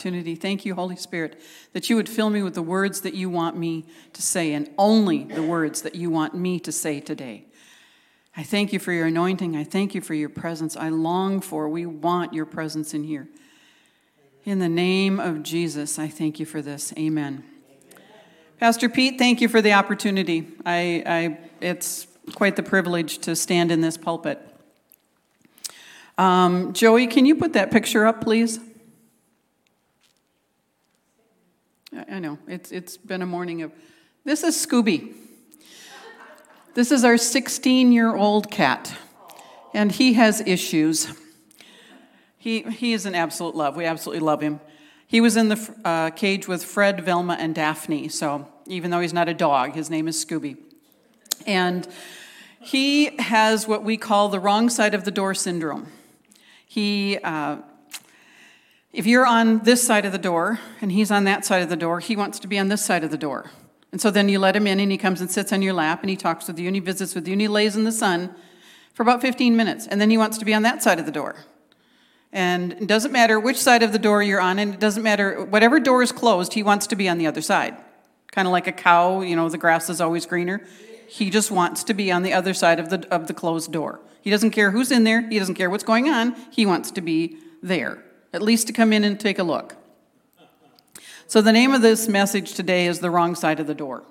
opportunity. Thank you, Holy Spirit, that you would fill me with the words that you want me to say and only the words that you want me to say today. I thank you for your anointing. I thank you for your presence. I long for, we want your presence in here. In the name of Jesus, I thank you for this. Amen. Amen. Pastor Pete, thank you for the opportunity. I, I, it's quite the privilege to stand in this pulpit. Um, Joey, can you put that picture up, please? I know, it's, it's been a morning of. This is Scooby. This is our 16 year old cat, and he has issues. He, he is an absolute love. We absolutely love him. He was in the uh, cage with Fred, Velma, and Daphne, so even though he's not a dog, his name is Scooby. And he has what we call the wrong side of the door syndrome. He uh, if you're on this side of the door and he's on that side of the door, he wants to be on this side of the door. And so then you let him in and he comes and sits on your lap and he talks with you and he visits with you and he lays in the sun for about 15 minutes. And then he wants to be on that side of the door. And it doesn't matter which side of the door you're on, and it doesn't matter, whatever door is closed, he wants to be on the other side. Kind of like a cow, you know, the grass is always greener. He just wants to be on the other side of the, of the closed door. He doesn't care who's in there, he doesn't care what's going on, he wants to be there at least to come in and take a look. So, the name of this message today is The Wrong Side of the Door.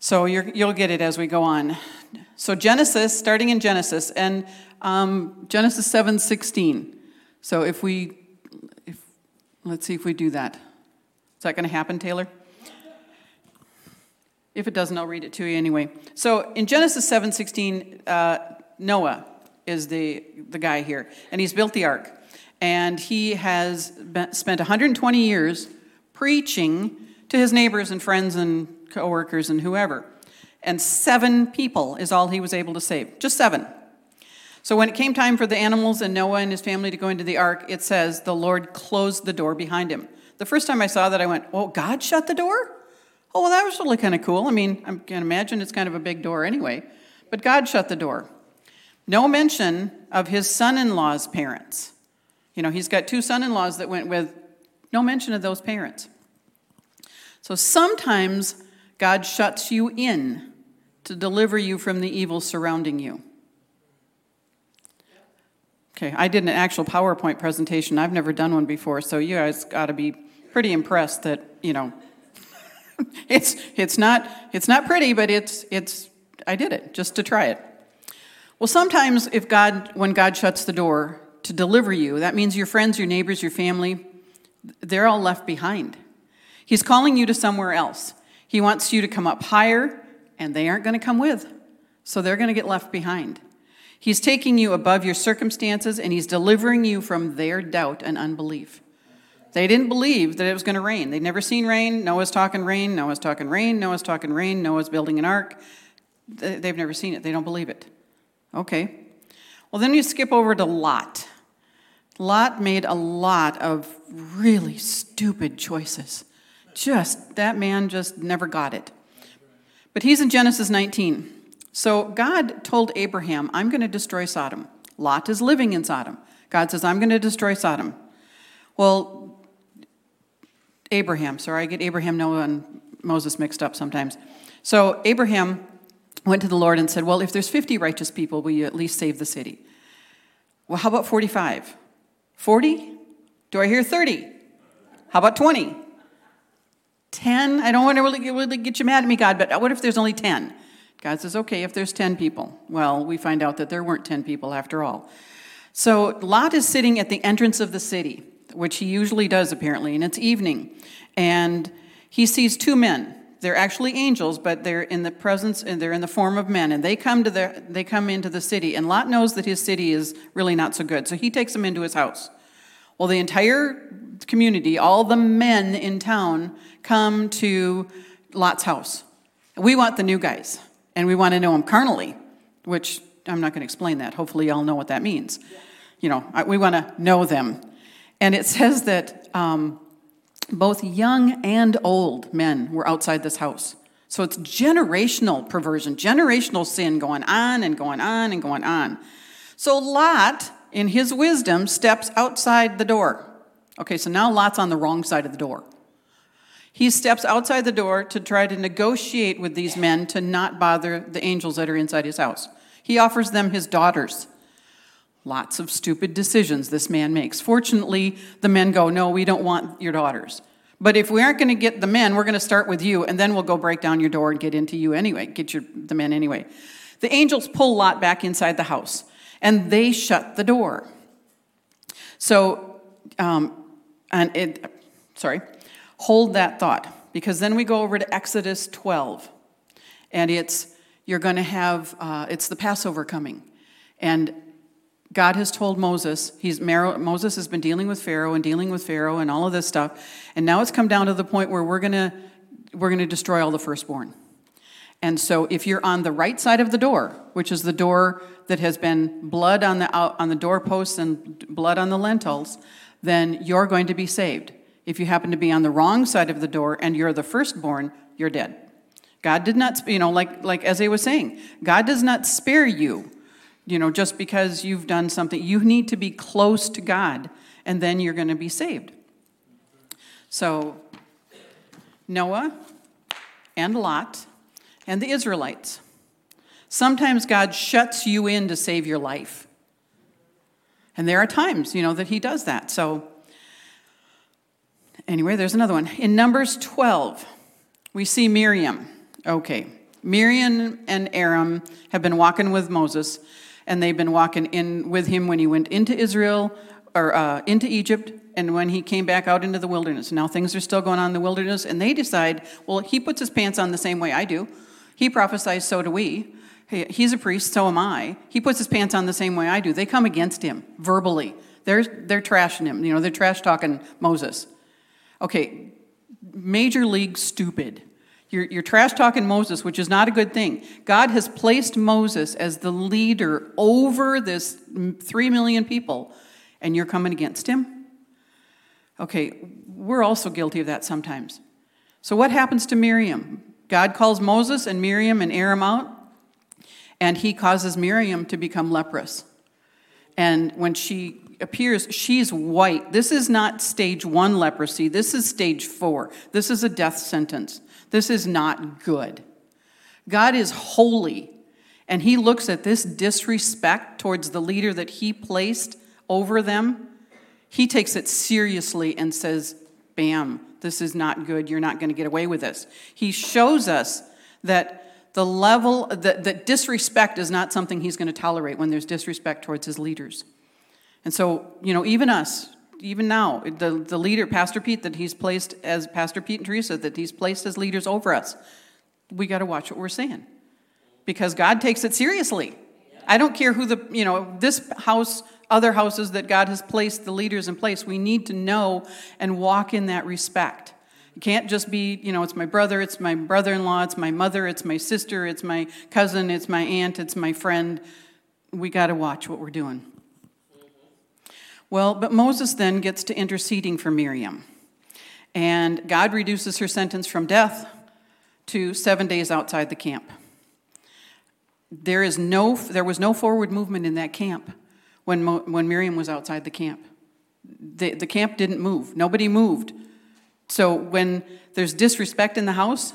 So, you will get it as we go on. So, Genesis, starting in Genesis, and um, Genesis 7 16. So, if we, if, let's see if we do that. Is that going to happen, Taylor? If it doesn't, I'll read it to you anyway. So, in Genesis 7 16, uh, Noah is the, the guy here, and he's built the ark and he has been, spent 120 years preaching to his neighbors and friends and coworkers and whoever. And seven people is all he was able to save. Just seven. So when it came time for the animals and Noah and his family to go into the ark, it says the Lord closed the door behind him. The first time I saw that, I went, Oh, God shut the door? Oh, well, that was really kind of cool. I mean, I can imagine it's kind of a big door anyway. But God shut the door. No mention of his son in law's parents. You know, he's got two son in laws that went with no mention of those parents. So sometimes God shuts you in to deliver you from the evil surrounding you. Okay, I did an actual PowerPoint presentation. I've never done one before, so you guys got to be pretty impressed that, you know, it's it's not it's not pretty, but it's it's I did it just to try it. Well, sometimes if God when God shuts the door, to deliver you. That means your friends, your neighbors, your family, they're all left behind. He's calling you to somewhere else. He wants you to come up higher, and they aren't going to come with. So they're going to get left behind. He's taking you above your circumstances, and He's delivering you from their doubt and unbelief. They didn't believe that it was going to rain. They'd never seen rain. Noah's talking rain. Noah's talking rain. Noah's talking rain. Noah's building an ark. They've never seen it. They don't believe it. Okay. Well, then you skip over to Lot. Lot made a lot of really stupid choices. Just, that man just never got it. But he's in Genesis 19. So God told Abraham, I'm going to destroy Sodom. Lot is living in Sodom. God says, I'm going to destroy Sodom. Well, Abraham, sorry, I get Abraham, Noah, and Moses mixed up sometimes. So Abraham went to the Lord and said, Well, if there's 50 righteous people, will you at least save the city? Well, how about 45? 40? Do I hear 30? How about 20? 10? I don't want to really, really get you mad at me, God, but what if there's only 10? God says, okay, if there's 10 people. Well, we find out that there weren't 10 people after all. So Lot is sitting at the entrance of the city, which he usually does apparently, and it's evening. And he sees two men. They're actually angels, but they're in the presence and they're in the form of men. And they come to the they come into the city, and Lot knows that his city is really not so good. So he takes them into his house. Well, the entire community, all the men in town, come to Lot's house. We want the new guys, and we want to know them carnally, which I'm not going to explain that. Hopefully, y'all know what that means. You know, we want to know them. And it says that um, both young and old men were outside this house. So it's generational perversion, generational sin going on and going on and going on. So Lot, in his wisdom, steps outside the door. Okay, so now Lot's on the wrong side of the door. He steps outside the door to try to negotiate with these men to not bother the angels that are inside his house. He offers them his daughters. Lots of stupid decisions this man makes. Fortunately, the men go, No, we don't want your daughters. But if we aren't going to get the men, we're going to start with you, and then we'll go break down your door and get into you anyway, get your, the men anyway. The angels pull Lot back inside the house, and they shut the door. So, um, and it, sorry, hold that thought, because then we go over to Exodus 12, and it's, you're going to have, uh, it's the Passover coming. And God has told Moses, he's, Moses has been dealing with Pharaoh and dealing with Pharaoh and all of this stuff. And now it's come down to the point where we're going to we're going to destroy all the firstborn. And so if you're on the right side of the door, which is the door that has been blood on the on the doorposts and blood on the lentils, then you're going to be saved. If you happen to be on the wrong side of the door and you're the firstborn, you're dead. God did not, you know, like like Eze was saying, God does not spare you you know, just because you've done something. You need to be close to God, and then you're going to be saved. So, Noah and Lot and the Israelites. Sometimes God shuts you in to save your life. And there are times, you know, that he does that. So, anyway, there's another one. In Numbers 12, we see Miriam. Okay. Miriam and Aaron have been walking with Moses and they've been walking in with him when he went into Israel or uh, into Egypt and when he came back out into the wilderness. Now things are still going on in the wilderness, and they decide, well, he puts his pants on the same way I do. He prophesies, so do we. He's a priest, so am I. He puts his pants on the same way I do. They come against him verbally. They're, they're trashing him. You know, they're trash talking Moses. Okay, major league stupid. You're, you're trash talking Moses, which is not a good thing. God has placed Moses as the leader over this three million people, and you're coming against him? Okay, we're also guilty of that sometimes. So, what happens to Miriam? God calls Moses and Miriam and Aaron out, and he causes Miriam to become leprous. And when she appears, she's white. This is not stage one leprosy, this is stage four. This is a death sentence. This is not good. God is holy, and He looks at this disrespect towards the leader that He placed over them. He takes it seriously and says, Bam, this is not good. You're not going to get away with this. He shows us that the level, that, that disrespect is not something He's going to tolerate when there's disrespect towards His leaders. And so, you know, even us, even now, the, the leader, Pastor Pete, that he's placed as Pastor Pete and Teresa, that he's placed as leaders over us, we got to watch what we're saying because God takes it seriously. I don't care who the, you know, this house, other houses that God has placed the leaders in place, we need to know and walk in that respect. It can't just be, you know, it's my brother, it's my brother in law, it's my mother, it's my sister, it's my cousin, it's my aunt, it's my friend. We got to watch what we're doing. Well, but Moses then gets to interceding for Miriam. And God reduces her sentence from death to seven days outside the camp. There, is no, there was no forward movement in that camp when, Mo, when Miriam was outside the camp. The, the camp didn't move, nobody moved. So when there's disrespect in the house,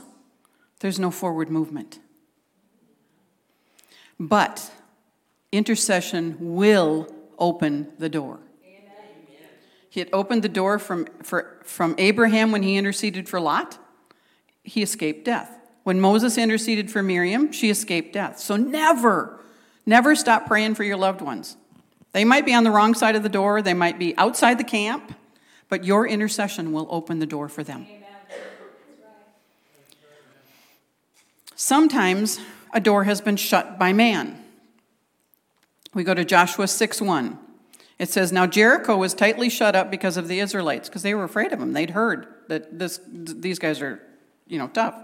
there's no forward movement. But intercession will open the door. He had opened the door from, for, from Abraham when he interceded for Lot. He escaped death. When Moses interceded for Miriam, she escaped death. So never, never stop praying for your loved ones. They might be on the wrong side of the door, they might be outside the camp, but your intercession will open the door for them. Sometimes a door has been shut by man. We go to Joshua 6 1. It says, Now Jericho was tightly shut up because of the Israelites, because they were afraid of them. They'd heard that this, these guys are, you know, tough.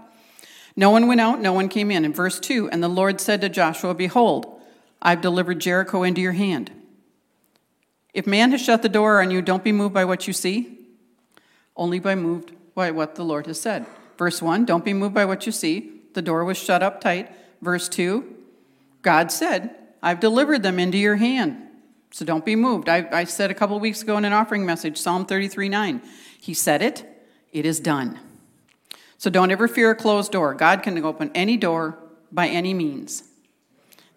No one went out, no one came in. In verse 2, and the Lord said to Joshua, Behold, I've delivered Jericho into your hand. If man has shut the door on you, don't be moved by what you see, only by moved by what the Lord has said. Verse 1, don't be moved by what you see. The door was shut up tight. Verse 2, God said, I've delivered them into your hand. So don't be moved. I, I said a couple weeks ago in an offering message, Psalm 33 9. He said it, it is done. So don't ever fear a closed door. God can open any door by any means.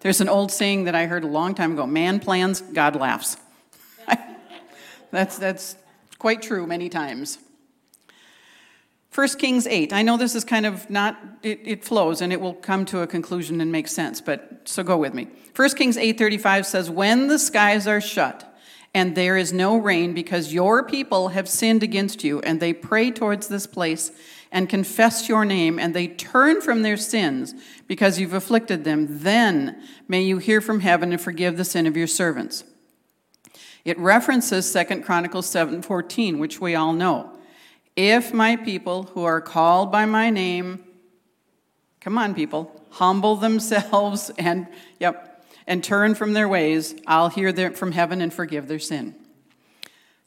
There's an old saying that I heard a long time ago man plans, God laughs. that's, that's quite true many times. 1 Kings 8. I know this is kind of not, it, it, flows and it will come to a conclusion and make sense, but so go with me. 1 Kings 8.35 says, When the skies are shut and there is no rain because your people have sinned against you and they pray towards this place and confess your name and they turn from their sins because you've afflicted them, then may you hear from heaven and forgive the sin of your servants. It references 2 Chronicles 7.14, which we all know. If my people who are called by my name, come on, people, humble themselves and, yep, and turn from their ways, I'll hear them from heaven and forgive their sin.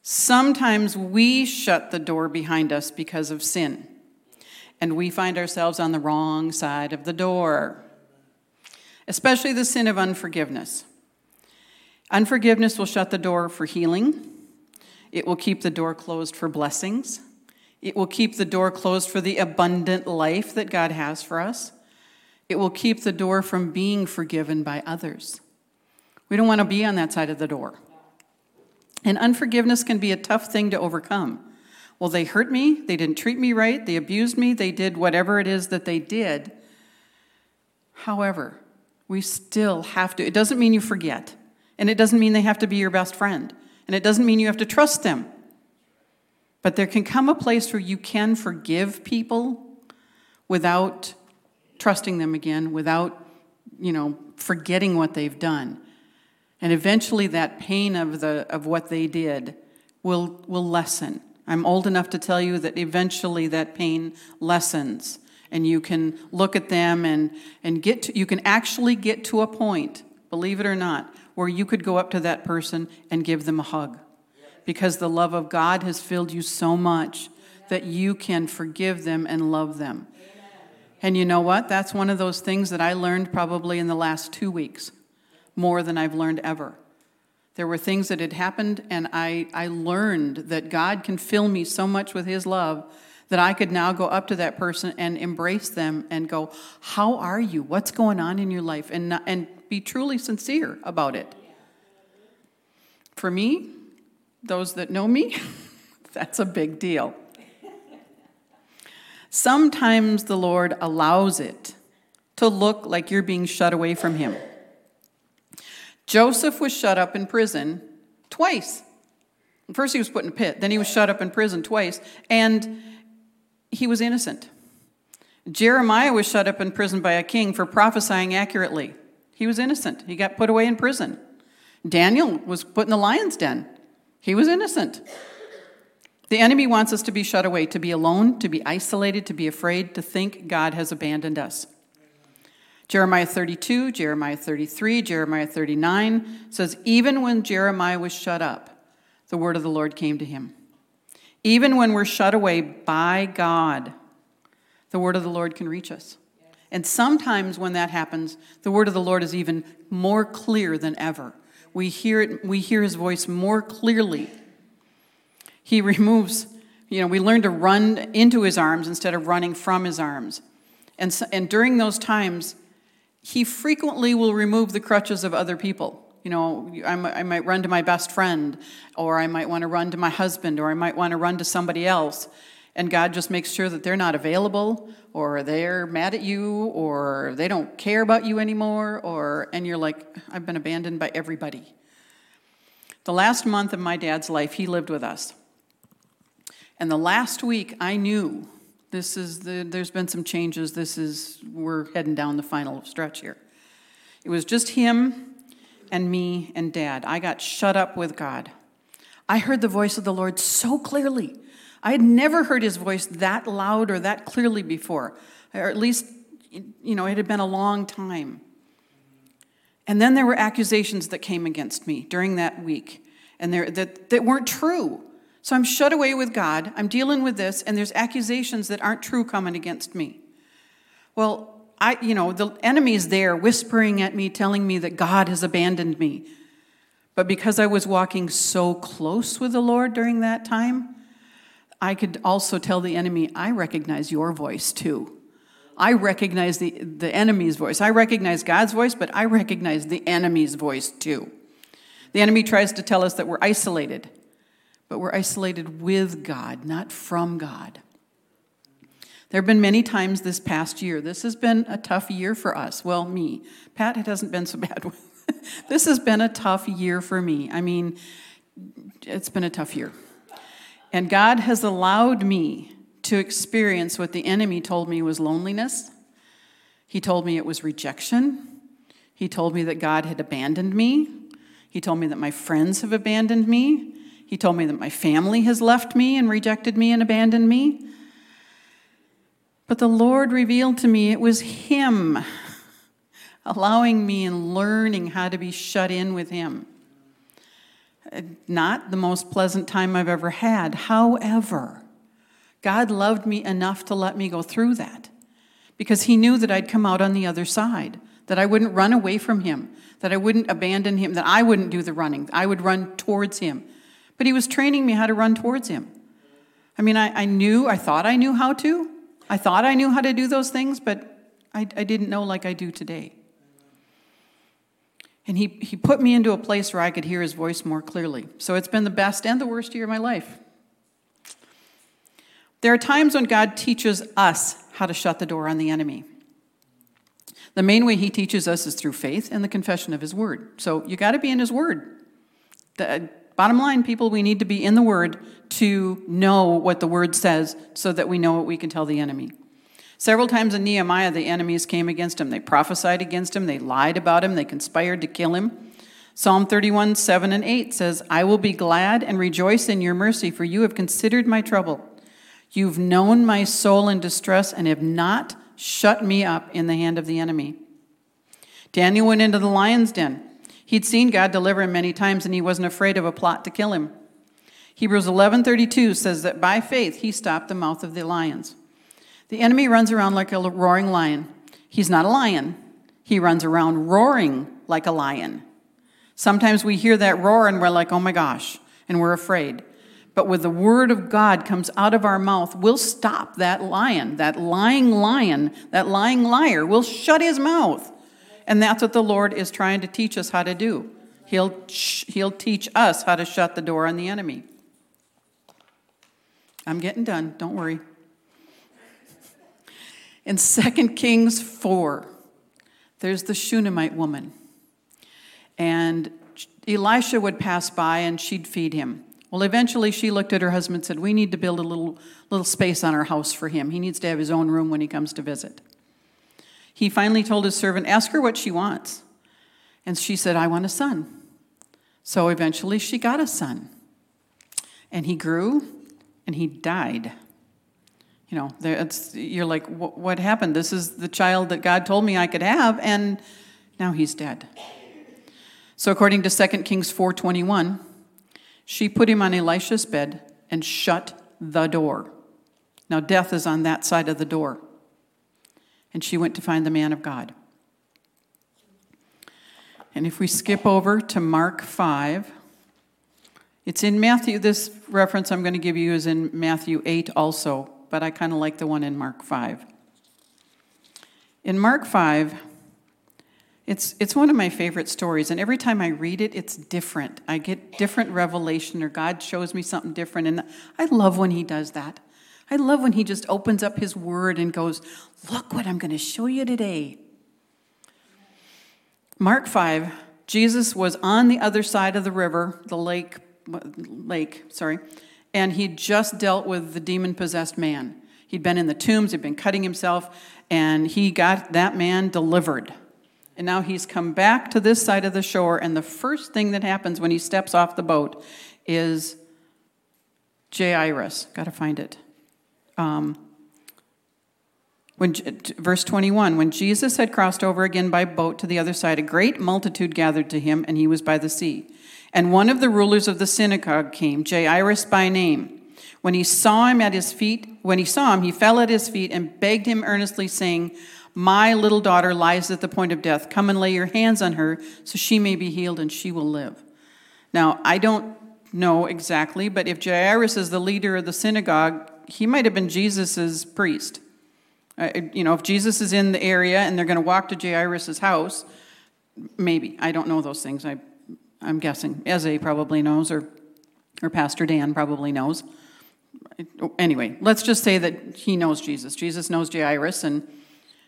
Sometimes we shut the door behind us because of sin, and we find ourselves on the wrong side of the door, especially the sin of unforgiveness. Unforgiveness will shut the door for healing, it will keep the door closed for blessings. It will keep the door closed for the abundant life that God has for us. It will keep the door from being forgiven by others. We don't want to be on that side of the door. And unforgiveness can be a tough thing to overcome. Well, they hurt me, they didn't treat me right, they abused me, they did whatever it is that they did. However, we still have to, it doesn't mean you forget, and it doesn't mean they have to be your best friend, and it doesn't mean you have to trust them. But there can come a place where you can forgive people without trusting them again, without, you know, forgetting what they've done. And eventually that pain of, the, of what they did will, will lessen. I'm old enough to tell you that eventually that pain lessens and you can look at them and, and get to, you can actually get to a point, believe it or not, where you could go up to that person and give them a hug because the love of God has filled you so much that you can forgive them and love them. And you know what? That's one of those things that I learned probably in the last two weeks, more than I've learned ever. There were things that had happened, and I, I learned that God can fill me so much with His love that I could now go up to that person and embrace them and go, How are you? What's going on in your life? And, and be truly sincere about it. For me, those that know me, that's a big deal. Sometimes the Lord allows it to look like you're being shut away from Him. Joseph was shut up in prison twice. First, he was put in a pit, then, he was shut up in prison twice, and he was innocent. Jeremiah was shut up in prison by a king for prophesying accurately. He was innocent. He got put away in prison. Daniel was put in the lion's den. He was innocent. The enemy wants us to be shut away, to be alone, to be isolated, to be afraid, to think God has abandoned us. Jeremiah 32, Jeremiah 33, Jeremiah 39 says, Even when Jeremiah was shut up, the word of the Lord came to him. Even when we're shut away by God, the word of the Lord can reach us. And sometimes when that happens, the word of the Lord is even more clear than ever we hear it we hear his voice more clearly. He removes you know we learn to run into his arms instead of running from his arms. And, so, and during those times he frequently will remove the crutches of other people. You know I might run to my best friend or i might want to run to my husband or i might want to run to somebody else and God just makes sure that they're not available or they're mad at you or they don't care about you anymore or and you're like I've been abandoned by everybody. The last month of my dad's life he lived with us. And the last week I knew this is the there's been some changes this is we're heading down the final stretch here. It was just him and me and dad. I got shut up with God. I heard the voice of the Lord so clearly. I had never heard his voice that loud or that clearly before, or at least, you know, it had been a long time. And then there were accusations that came against me during that week, and there, that, that weren't true. So I'm shut away with God, I'm dealing with this, and there's accusations that aren't true coming against me. Well, I, you know, the enemy's there whispering at me, telling me that God has abandoned me. But because I was walking so close with the Lord during that time, I could also tell the enemy, I recognize your voice too. I recognize the, the enemy's voice. I recognize God's voice, but I recognize the enemy's voice too. The enemy tries to tell us that we're isolated, but we're isolated with God, not from God. There have been many times this past year. This has been a tough year for us. Well, me. Pat, it hasn't been so bad. this has been a tough year for me. I mean, it's been a tough year. And God has allowed me to experience what the enemy told me was loneliness. He told me it was rejection. He told me that God had abandoned me. He told me that my friends have abandoned me. He told me that my family has left me and rejected me and abandoned me. But the Lord revealed to me it was Him allowing me and learning how to be shut in with Him. Not the most pleasant time I've ever had. However, God loved me enough to let me go through that because He knew that I'd come out on the other side, that I wouldn't run away from Him, that I wouldn't abandon Him, that I wouldn't do the running, I would run towards Him. But He was training me how to run towards Him. I mean, I, I knew, I thought I knew how to, I thought I knew how to do those things, but I, I didn't know like I do today. And he, he put me into a place where I could hear his voice more clearly. So it's been the best and the worst year of my life. There are times when God teaches us how to shut the door on the enemy. The main way he teaches us is through faith and the confession of his word. So you got to be in his word. The uh, bottom line, people, we need to be in the word to know what the word says so that we know what we can tell the enemy. Several times in Nehemiah, the enemies came against him. They prophesied against him, they lied about him, they conspired to kill him. Psalm 31, 7 and 8 says, I will be glad and rejoice in your mercy, for you have considered my trouble. You've known my soul in distress and have not shut me up in the hand of the enemy. Daniel went into the lion's den. He'd seen God deliver him many times and he wasn't afraid of a plot to kill him. Hebrews 11:32 says that by faith he stopped the mouth of the lions. The enemy runs around like a roaring lion. He's not a lion. He runs around roaring like a lion. Sometimes we hear that roar and we're like, "Oh my gosh," and we're afraid. But with the word of God comes out of our mouth, we'll stop that lion, that lying lion, that lying liar. We'll shut his mouth. And that's what the Lord is trying to teach us how to do. He'll, he'll teach us how to shut the door on the enemy. I'm getting done, don't worry. In 2 Kings 4, there's the Shunammite woman. And Elisha would pass by and she'd feed him. Well, eventually she looked at her husband and said, We need to build a little, little space on our house for him. He needs to have his own room when he comes to visit. He finally told his servant, Ask her what she wants. And she said, I want a son. So eventually she got a son. And he grew and he died. You know, you're like, what happened? This is the child that God told me I could have, and now he's dead. So according to 2 Kings 4:21, she put him on Elisha's bed and shut the door. Now death is on that side of the door. And she went to find the man of God. And if we skip over to Mark 5, it's in Matthew, this reference I'm going to give you is in Matthew 8 also, but I kind of like the one in Mark 5. In Mark 5, it's, it's one of my favorite stories, and every time I read it, it's different. I get different revelation, or God shows me something different, and I love when He does that. I love when He just opens up His Word and goes, Look what I'm going to show you today. Mark 5, Jesus was on the other side of the river, the lake, lake, sorry, and he'd just dealt with the demon possessed man. He'd been in the tombs, he'd been cutting himself, and he got that man delivered. And now he's come back to this side of the shore, and the first thing that happens when he steps off the boat is Jairus. Got to find it. Um, when, verse 21 When Jesus had crossed over again by boat to the other side, a great multitude gathered to him, and he was by the sea. And one of the rulers of the synagogue came, Jairus by name. When he saw him at his feet, when he saw him, he fell at his feet and begged him earnestly, saying, My little daughter lies at the point of death. Come and lay your hands on her, so she may be healed and she will live. Now, I don't know exactly, but if Jairus is the leader of the synagogue, he might have been Jesus's priest. Uh, you know, if Jesus is in the area and they're going to walk to Jairus' house, maybe. I don't know those things. I, I'm guessing. Eze probably knows, or, or Pastor Dan probably knows. Anyway, let's just say that he knows Jesus. Jesus knows Jairus, and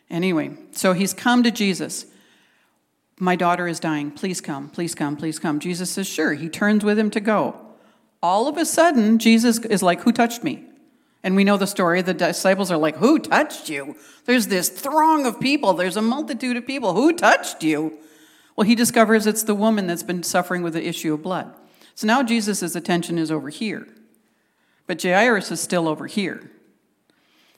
anyway, so he's come to Jesus. My daughter is dying. Please come, please come, please come. Jesus says, Sure. He turns with him to go. All of a sudden, Jesus is like, Who touched me? And we know the story. The disciples are like, Who touched you? There's this throng of people, there's a multitude of people. Who touched you? Well, he discovers it's the woman that's been suffering with the issue of blood. So now Jesus' attention is over here. But Jairus is still over here.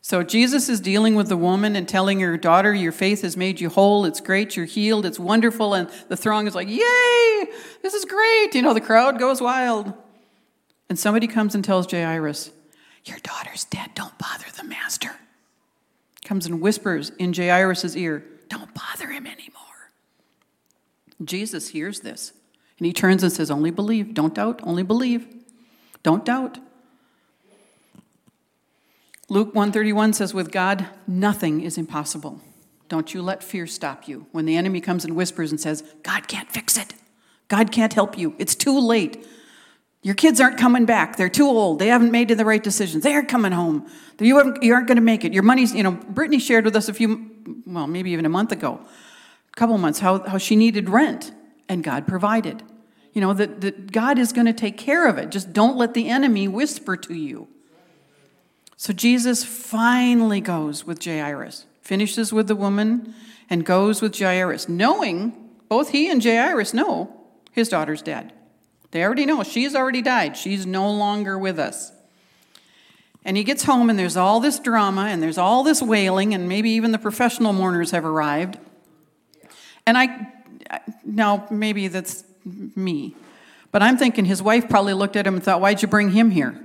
So Jesus is dealing with the woman and telling her, Daughter, your faith has made you whole. It's great. You're healed. It's wonderful. And the throng is like, Yay! This is great. You know, the crowd goes wild. And somebody comes and tells Jairus, Your daughter's dead. Don't bother the master. Comes and whispers in Jairus' ear, Don't bother him. Jesus hears this and he turns and says, Only believe. Don't doubt. Only believe. Don't doubt. Luke 131 says, With God, nothing is impossible. Don't you let fear stop you. When the enemy comes and whispers and says, God can't fix it, God can't help you, it's too late. Your kids aren't coming back. They're too old. They haven't made the right decisions. They aren't coming home. You, you aren't going to make it. Your money's, you know, Brittany shared with us a few, well, maybe even a month ago, couple months, how, how she needed rent, and God provided. You know, that, that God is going to take care of it. Just don't let the enemy whisper to you. So Jesus finally goes with Jairus, finishes with the woman, and goes with Jairus, knowing both he and Jairus know his daughter's dead. They already know she's already died, she's no longer with us. And he gets home, and there's all this drama, and there's all this wailing, and maybe even the professional mourners have arrived. And I, now maybe that's me, but I'm thinking his wife probably looked at him and thought, Why'd you bring him here?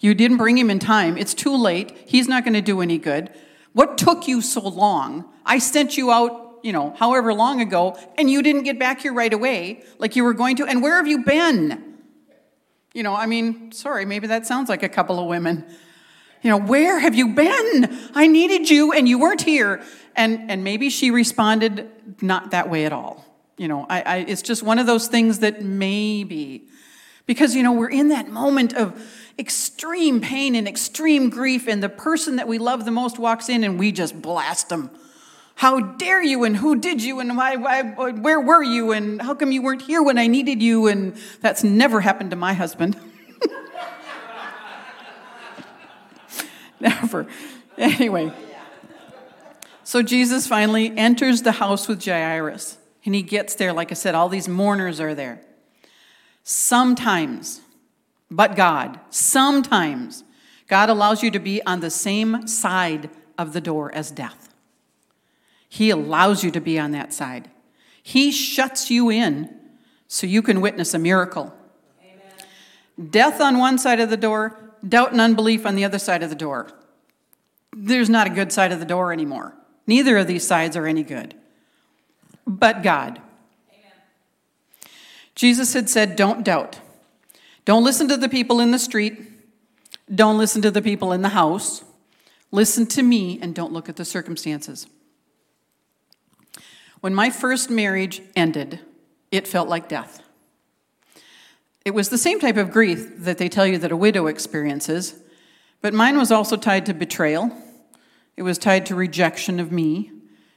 You didn't bring him in time. It's too late. He's not going to do any good. What took you so long? I sent you out, you know, however long ago, and you didn't get back here right away like you were going to. And where have you been? You know, I mean, sorry, maybe that sounds like a couple of women. You know, where have you been? I needed you and you weren't here. And, and maybe she responded not that way at all. You know, I, I, it's just one of those things that maybe, because, you know, we're in that moment of, extreme pain and extreme grief, and the person that we love the most walks in and we just blast them. How dare you, and who did you, and why, why, where were you, and how come you weren't here when I needed you? And that's never happened to my husband. never. Anyway. So Jesus finally enters the house with Jairus, and he gets there. Like I said, all these mourners are there. Sometimes but God. Sometimes God allows you to be on the same side of the door as death. He allows you to be on that side. He shuts you in so you can witness a miracle. Amen. Death on one side of the door, doubt and unbelief on the other side of the door. There's not a good side of the door anymore. Neither of these sides are any good. But God. Amen. Jesus had said, Don't doubt. Don't listen to the people in the street. Don't listen to the people in the house. Listen to me and don't look at the circumstances. When my first marriage ended, it felt like death. It was the same type of grief that they tell you that a widow experiences, but mine was also tied to betrayal. It was tied to rejection of me.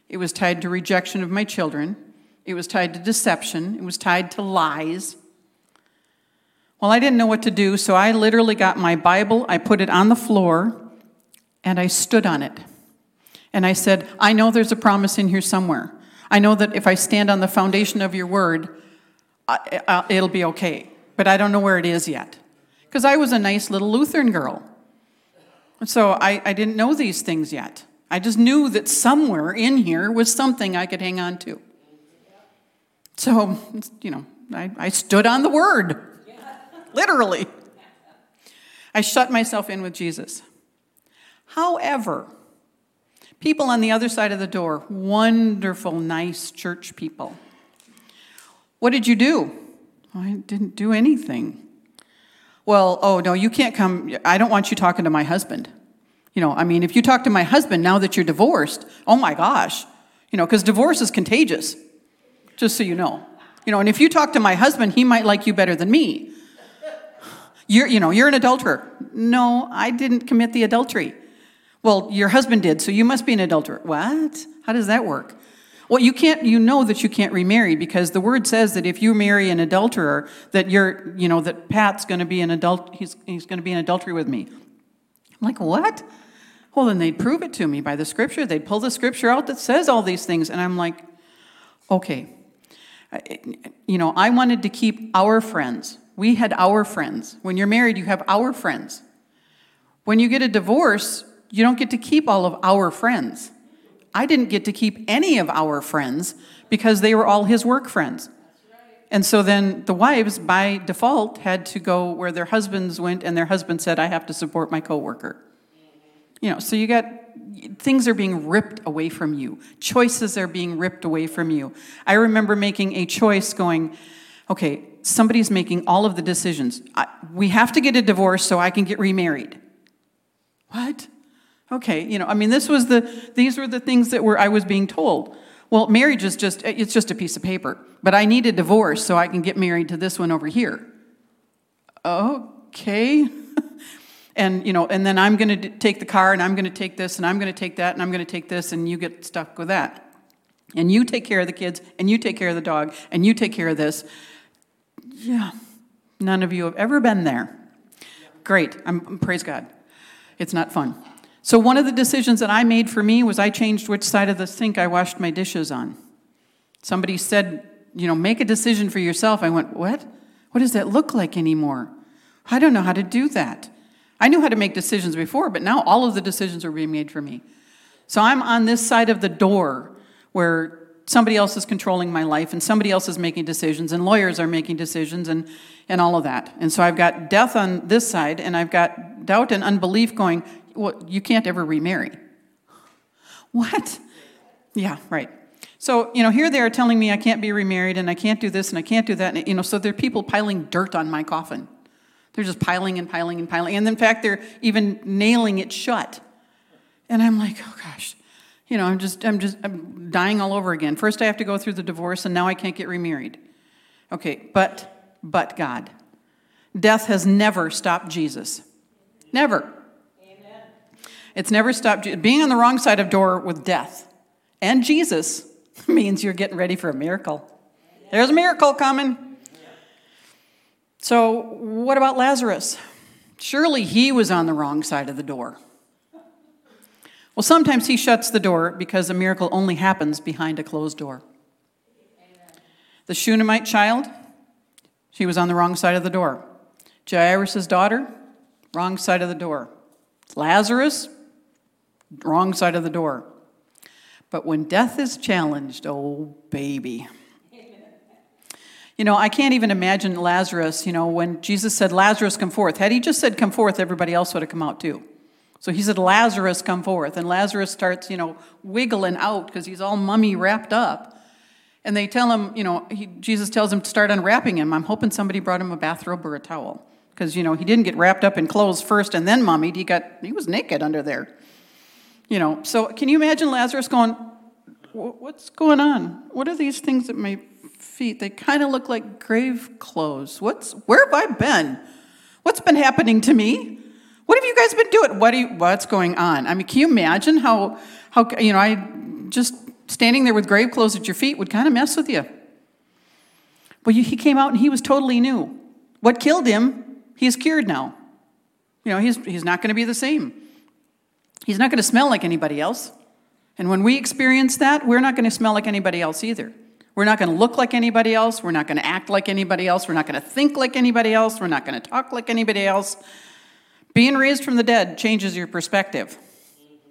It was tied to rejection of my children. It was tied to deception. It was tied to lies. Well, I didn't know what to do, so I literally got my Bible, I put it on the floor, and I stood on it. And I said, I know there's a promise in here somewhere. I know that if I stand on the foundation of your word, it'll be okay. But I don't know where it is yet. Because I was a nice little Lutheran girl. So I, I didn't know these things yet. I just knew that somewhere in here was something I could hang on to. So, you know, I, I stood on the word literally. I shut myself in with Jesus. However, people on the other side of the door, wonderful, nice church people. What did you do? I didn't do anything. Well, oh, no, you can't come. I don't want you talking to my husband. You know, I mean, if you talk to my husband now that you're divorced, oh my gosh, you know, because divorce is contagious, just so you know. You know, and if you talk to my husband, he might like you better than me. You're, you know, you're an adulterer. No, I didn't commit the adultery. Well, your husband did, so you must be an adulterer. What? How does that work? Well, you can't, you know that you can't remarry because the word says that if you marry an adulterer, that you're, you know, that Pat's going to be an adult, he's, he's going to be in adultery with me. I'm like, what? Well, then they'd prove it to me by the scripture. They'd pull the scripture out that says all these things. And I'm like, okay. You know, I wanted to keep our friends. We had our friends. When you're married, you have our friends. When you get a divorce, you don't get to keep all of our friends. I didn't get to keep any of our friends because they were all his work friends. And so then the wives, by default, had to go where their husbands went, and their husband said, I have to support my coworker. You know, so you got things are being ripped away from you, choices are being ripped away from you. I remember making a choice going, okay, somebody's making all of the decisions. I, we have to get a divorce so I can get remarried. What? Okay, you know, I mean, this was the, these were the things that were, I was being told. Well, marriage is just, it's just a piece of paper. But I need a divorce so I can get married to this one over here. Okay. and, you know, and then I'm going to take the car and I'm going to take this and I'm going to take that and I'm going to take this and you get stuck with that. And you take care of the kids and you take care of the dog and you take care of this. Yeah. None of you have ever been there. Great. I'm, praise God. It's not fun. So, one of the decisions that I made for me was I changed which side of the sink I washed my dishes on. Somebody said, you know, make a decision for yourself. I went, what? What does that look like anymore? I don't know how to do that. I knew how to make decisions before, but now all of the decisions are being made for me. So I'm on this side of the door where somebody else is controlling my life and somebody else is making decisions and lawyers are making decisions and, and all of that. And so I've got death on this side and I've got doubt and unbelief going, well, you can't ever remarry. What? Yeah, right. So, you know, here they are telling me I can't be remarried and I can't do this and I can't do that. And, you know, so there are people piling dirt on my coffin. They're just piling and piling and piling. And in fact, they're even nailing it shut. And I'm like, oh gosh, you know, I'm just, I'm just, I'm dying all over again. First I have to go through the divorce and now I can't get remarried. Okay, but, but God. Death has never stopped Jesus. Never. It's never stopped. Being on the wrong side of door with death and Jesus means you're getting ready for a miracle. There's a miracle coming. So, what about Lazarus? Surely he was on the wrong side of the door. Well, sometimes he shuts the door because a miracle only happens behind a closed door. The Shunammite child, she was on the wrong side of the door. Jairus' daughter, wrong side of the door. Lazarus, wrong side of the door. But when death is challenged, oh baby. You know, I can't even imagine Lazarus, you know, when Jesus said, Lazarus, come forth. Had he just said, come forth, everybody else would have come out too. So he said, Lazarus, come forth. And Lazarus starts, you know, wiggling out because he's all mummy wrapped up. And they tell him, you know, he, Jesus tells him to start unwrapping him. I'm hoping somebody brought him a bathrobe or a towel because, you know, he didn't get wrapped up in clothes first and then mummied. He got, he was naked under there. You know, so can you imagine Lazarus going, What's going on? What are these things at my feet? They kind of look like grave clothes. What's, where have I been? What's been happening to me? What have you guys been doing? What you, what's going on? I mean, can you imagine how, how, you know, I just standing there with grave clothes at your feet would kind of mess with you. Well, he came out and he was totally new. What killed him, he's cured now. You know, he's, he's not going to be the same. He's not going to smell like anybody else. And when we experience that, we're not going to smell like anybody else either. We're not going to look like anybody else. We're not going to act like anybody else. We're not going to think like anybody else. We're not going to talk like anybody else. Being raised from the dead changes your perspective.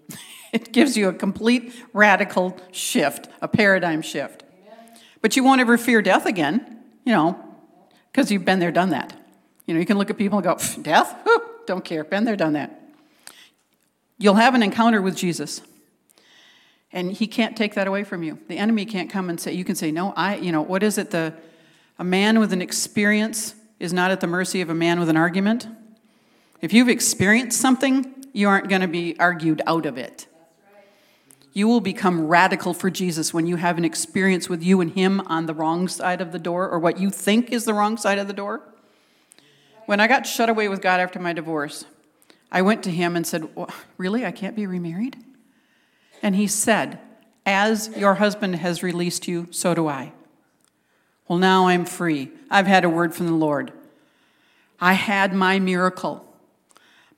it gives you a complete radical shift, a paradigm shift. But you won't ever fear death again, you know, because you've been there, done that. You know, you can look at people and go, death? Whew, don't care. Been there, done that. You'll have an encounter with Jesus. And he can't take that away from you. The enemy can't come and say, you can say, no, I, you know, what is it? The, A man with an experience is not at the mercy of a man with an argument. If you've experienced something, you aren't going to be argued out of it. You will become radical for Jesus when you have an experience with you and Him on the wrong side of the door or what you think is the wrong side of the door. When I got shut away with God after my divorce, I went to Him and said, Really? I can't be remarried? And He said, As your husband has released you, so do I. Well, now I'm free. I've had a word from the Lord. I had my miracle.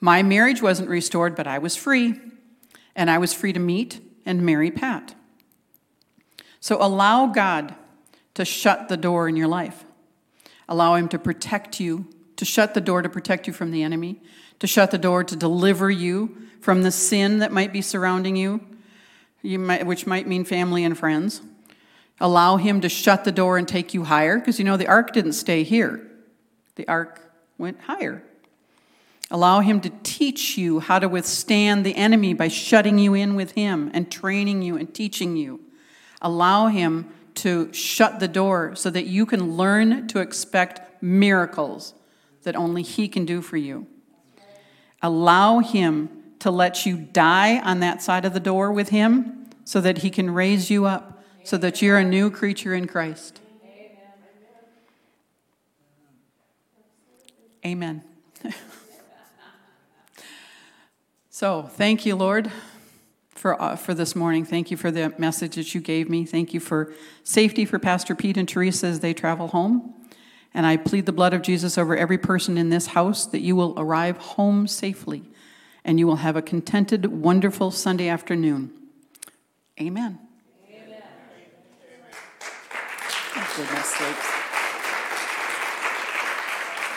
My marriage wasn't restored, but I was free. And I was free to meet and marry Pat. So allow God to shut the door in your life. Allow Him to protect you, to shut the door to protect you from the enemy, to shut the door to deliver you from the sin that might be surrounding you, you might, which might mean family and friends. Allow Him to shut the door and take you higher, because you know the ark didn't stay here, the ark went higher. Allow Him to teach you how to withstand the enemy by shutting you in with Him and training you and teaching you. Allow Him to shut the door so that you can learn to expect miracles that only He can do for you. Allow Him to let you die on that side of the door with Him so that He can raise you up, so that you're a new creature in Christ. Amen. So, thank you, Lord, for, uh, for this morning. Thank you for the message that you gave me. Thank you for safety for Pastor Pete and Teresa as they travel home. And I plead the blood of Jesus over every person in this house that you will arrive home safely and you will have a contented, wonderful Sunday afternoon. Amen. Amen. Sakes.